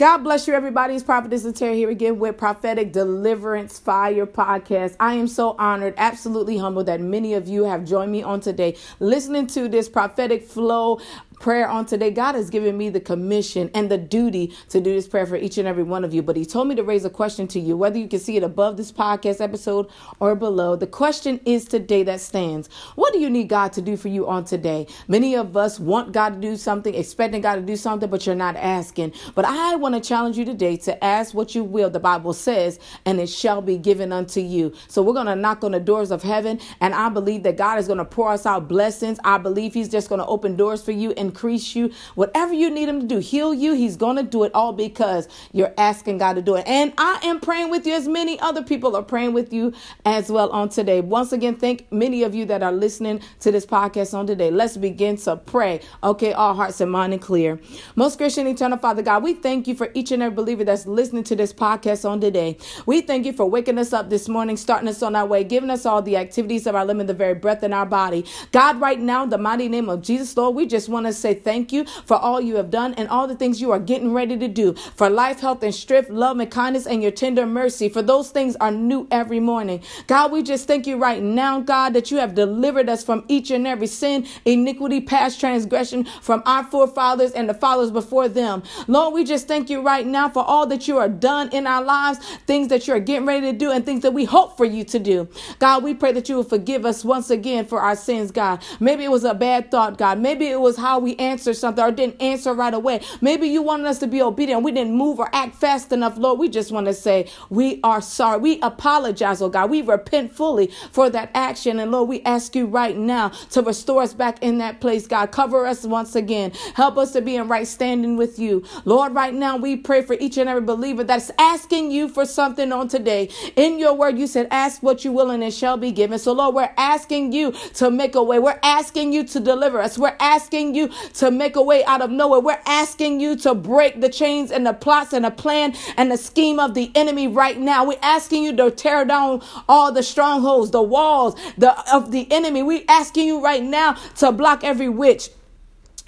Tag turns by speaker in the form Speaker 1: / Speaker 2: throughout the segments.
Speaker 1: God bless you, everybody. It's Prophetess Terry here again with Prophetic Deliverance Fire Podcast. I am so honored, absolutely humbled that many of you have joined me on today listening to this prophetic flow prayer on today. God has given me the commission and the duty to do this prayer for each and every one of you. But He told me to raise a question to you, whether you can see it above this podcast episode or below. The question is today that stands What do you need God to do for you on today? Many of us want God to do something, expecting God to do something, but you're not asking. But I want to challenge you today to ask what you will, the Bible says, and it shall be given unto you. So we're going to knock on the doors of heaven, and I believe that God is going to pour us out blessings. I believe He's just going to open doors for you and increase you, whatever you need Him to do, heal you. He's going to do it all because you're asking God to do it. And I am praying with you as many other people are praying with you as well on today. Once again, thank many of you that are listening to this podcast on today. Let's begin to pray. Okay, all hearts and mind and clear. Most Christian Eternal Father God, we thank you for each and every believer that's listening to this podcast on today. We thank you for waking us up this morning, starting us on our way, giving us all the activities of our limb and the very breath in our body. God, right now, in the mighty name of Jesus, Lord, we just want to say thank you for all you have done and all the things you are getting ready to do for life, health, and strength, love, and kindness, and your tender mercy. For those things are new every morning. God, we just thank you right now, God, that you have delivered us from each and every sin, iniquity, past transgression from our forefathers and the fathers before them. Lord, we just thank you right now for all that you are done in our lives, things that you are getting ready to do, and things that we hope for you to do. God, we pray that you will forgive us once again for our sins, God. Maybe it was a bad thought, God. Maybe it was how we answered something or didn't answer right away. Maybe you wanted us to be obedient. We didn't move or act fast enough, Lord. We just want to say we are sorry. We apologize, oh God. We repent fully for that action. And Lord, we ask you right now to restore us back in that place, God. Cover us once again. Help us to be in right standing with you. Lord, right now we pray for each and every believer that's asking you for something on today. In your word, you said, ask what you will and it shall be given. So, Lord, we're asking you to make a way. We're asking you to deliver us. We're asking you to make a way out of nowhere. We're asking you to break the chains and the plots and the plan and the scheme of the enemy right now. We're asking you to tear down all the strongholds, the walls the, of the enemy. We're asking you right now to block every witch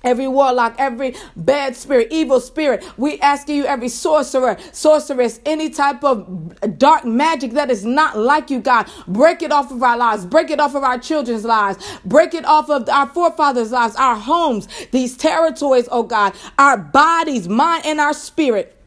Speaker 1: Every warlock, every bad spirit, evil spirit, we asking you, every sorcerer, sorceress, any type of dark magic that is not like you, God, break it off of our lives, break it off of our children's lives, break it off of our forefathers' lives, our homes, these territories, oh God, our bodies, mind, and our spirit.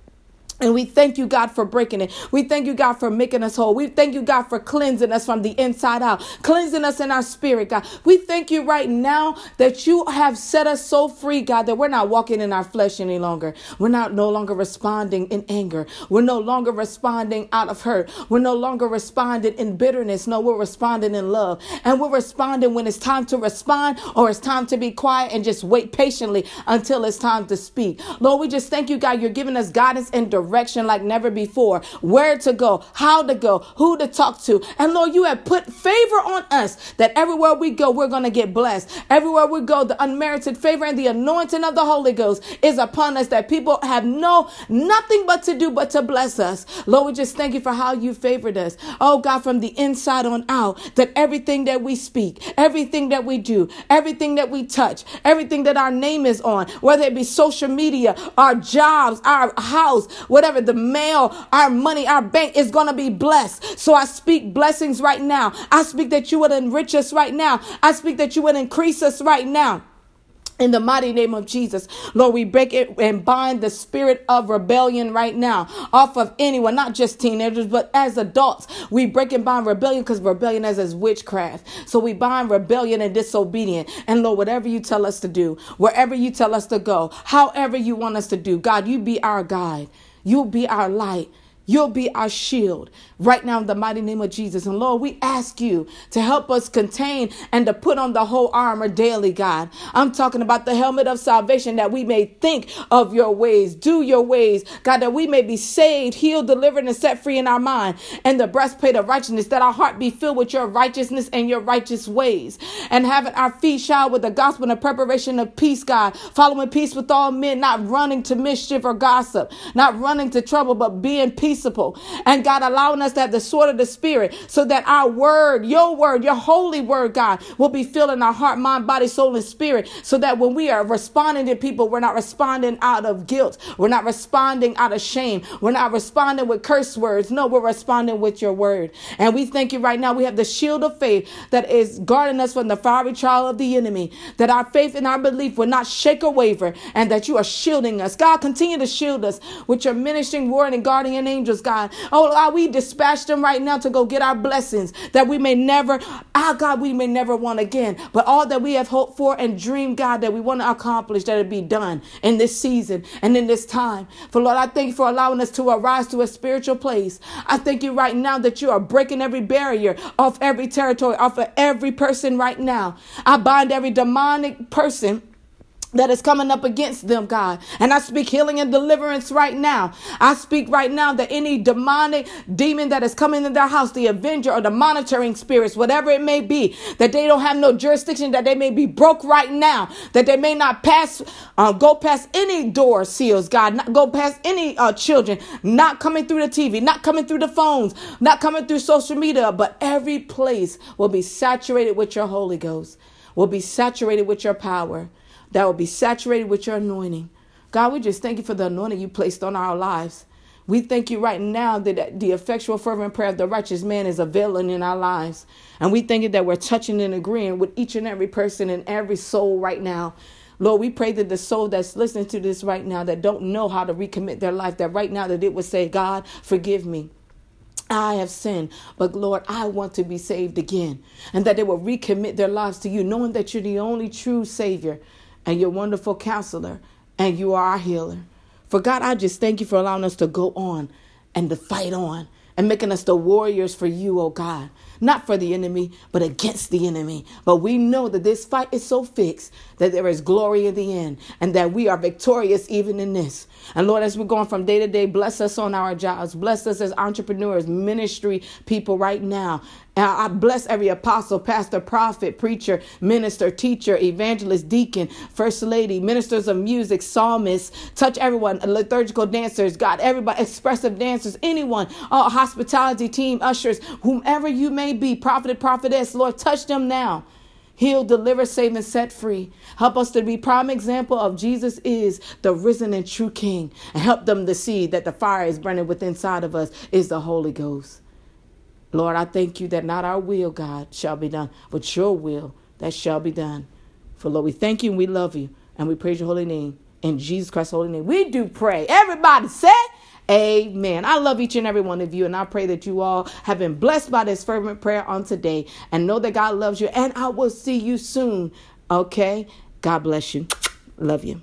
Speaker 1: And we thank you, God, for breaking it. We thank you, God, for making us whole. We thank you, God, for cleansing us from the inside out, cleansing us in our spirit, God. We thank you right now that you have set us so free, God, that we're not walking in our flesh any longer. We're not no longer responding in anger. We're no longer responding out of hurt. We're no longer responding in bitterness. No, we're responding in love. And we're responding when it's time to respond or it's time to be quiet and just wait patiently until it's time to speak. Lord, we just thank you, God. You're giving us guidance and direction direction like never before. Where to go, how to go, who to talk to. And Lord, you have put favor on us that everywhere we go, we're going to get blessed. Everywhere we go, the unmerited favor and the anointing of the Holy Ghost is upon us that people have no, nothing but to do but to bless us. Lord, we just thank you for how you favored us. Oh God, from the inside on out, that everything that we speak, everything that we do, everything that we touch, everything that our name is on, whether it be social media, our jobs, our house, whatever the mail, our money, our bank is going to be blessed. So I speak blessings right now. I speak that you would enrich us right now. I speak that you would increase us right now. In the mighty name of Jesus, Lord, we break it and bind the spirit of rebellion right now off of anyone, not just teenagers, but as adults. We break and bind rebellion because rebellion is as witchcraft. So we bind rebellion and disobedience. And Lord, whatever you tell us to do, wherever you tell us to go, however you want us to do, God, you be our guide. You'll be our light. You'll be our shield right now in the mighty name of Jesus. And Lord, we ask you to help us contain and to put on the whole armor daily, God. I'm talking about the helmet of salvation that we may think of your ways, do your ways, God, that we may be saved, healed, delivered, and set free in our mind. And the breastplate of righteousness, that our heart be filled with your righteousness and your righteous ways. And having our feet shod with the gospel and the preparation of peace, God, following peace with all men, not running to mischief or gossip, not running to trouble, but being peace peaceable. And God, allowing us to have the sword of the Spirit so that our word, your word, your holy word, God, will be filling our heart, mind, body, soul, and spirit so that when we are responding to people, we're not responding out of guilt. We're not responding out of shame. We're not responding with curse words. No, we're responding with your word. And we thank you right now. We have the shield of faith that is guarding us from the fiery trial of the enemy, that our faith and our belief will not shake or waver, and that you are shielding us. God, continue to shield us with your ministering word and guardian angels, God. Oh, God, we dispatch them right now to go get our blessings that we may never, ah, God, we may never want again. But all that we have hoped for and dreamed, God, that we want to accomplish, that it be done in this season and in this time. For Lord, I thank you for allowing us to arise to a spiritual place. I thank you right now that you are breaking every barrier off every territory, off of every person right now. I bind every demonic person that is coming up against them, God. And I speak healing and deliverance right now. I speak right now that any demonic demon that is coming in their house, the avenger or the monitoring spirits, whatever it may be, that they don't have no jurisdiction, that they may be broke right now, that they may not pass, uh, go past any door seals, God, not go past any uh, children, not coming through the TV, not coming through the phones, not coming through social media, but every place will be saturated with your Holy Ghost, will be saturated with your power that will be saturated with your anointing. God, we just thank you for the anointing you placed on our lives. We thank you right now that the effectual, fervent prayer of the righteous man is availing in our lives. And we thank you that we're touching and agreeing with each and every person and every soul right now. Lord, we pray that the soul that's listening to this right now that don't know how to recommit their life, that right now that it would say, God, forgive me. I have sinned, but Lord, I want to be saved again. And that they will recommit their lives to you, knowing that you're the only true Savior and your wonderful counselor, and you are our healer. For God, I just thank you for allowing us to go on and to fight on and making us the warriors for you, oh God. Not for the enemy, but against the enemy. But we know that this fight is so fixed that there is glory in the end and that we are victorious even in this. And Lord, as we're going from day to day, bless us on our jobs, bless us as entrepreneurs, ministry people right now. And I bless every apostle, pastor, prophet, preacher, minister, teacher, evangelist, deacon, first lady, ministers of music, psalmists. Touch everyone, liturgical dancers, God, everybody, expressive dancers, anyone, uh, hospitality team, ushers, whomever you may be, prophet, and prophetess, Lord, touch them now. Heal, deliver, save, and set free. Help us to be prime example of Jesus is the risen and true King. And help them to see that the fire is burning within inside of us is the Holy Ghost. Lord, I thank you that not our will, God, shall be done, but your will that shall be done. For Lord, we thank you and we love you and we praise your holy name. In Jesus Christ's holy name, we do pray. Everybody say, Amen. I love each and every one of you, and I pray that you all have been blessed by this fervent prayer on today and know that God loves you. And I will see you soon. Okay? God bless you. Love you.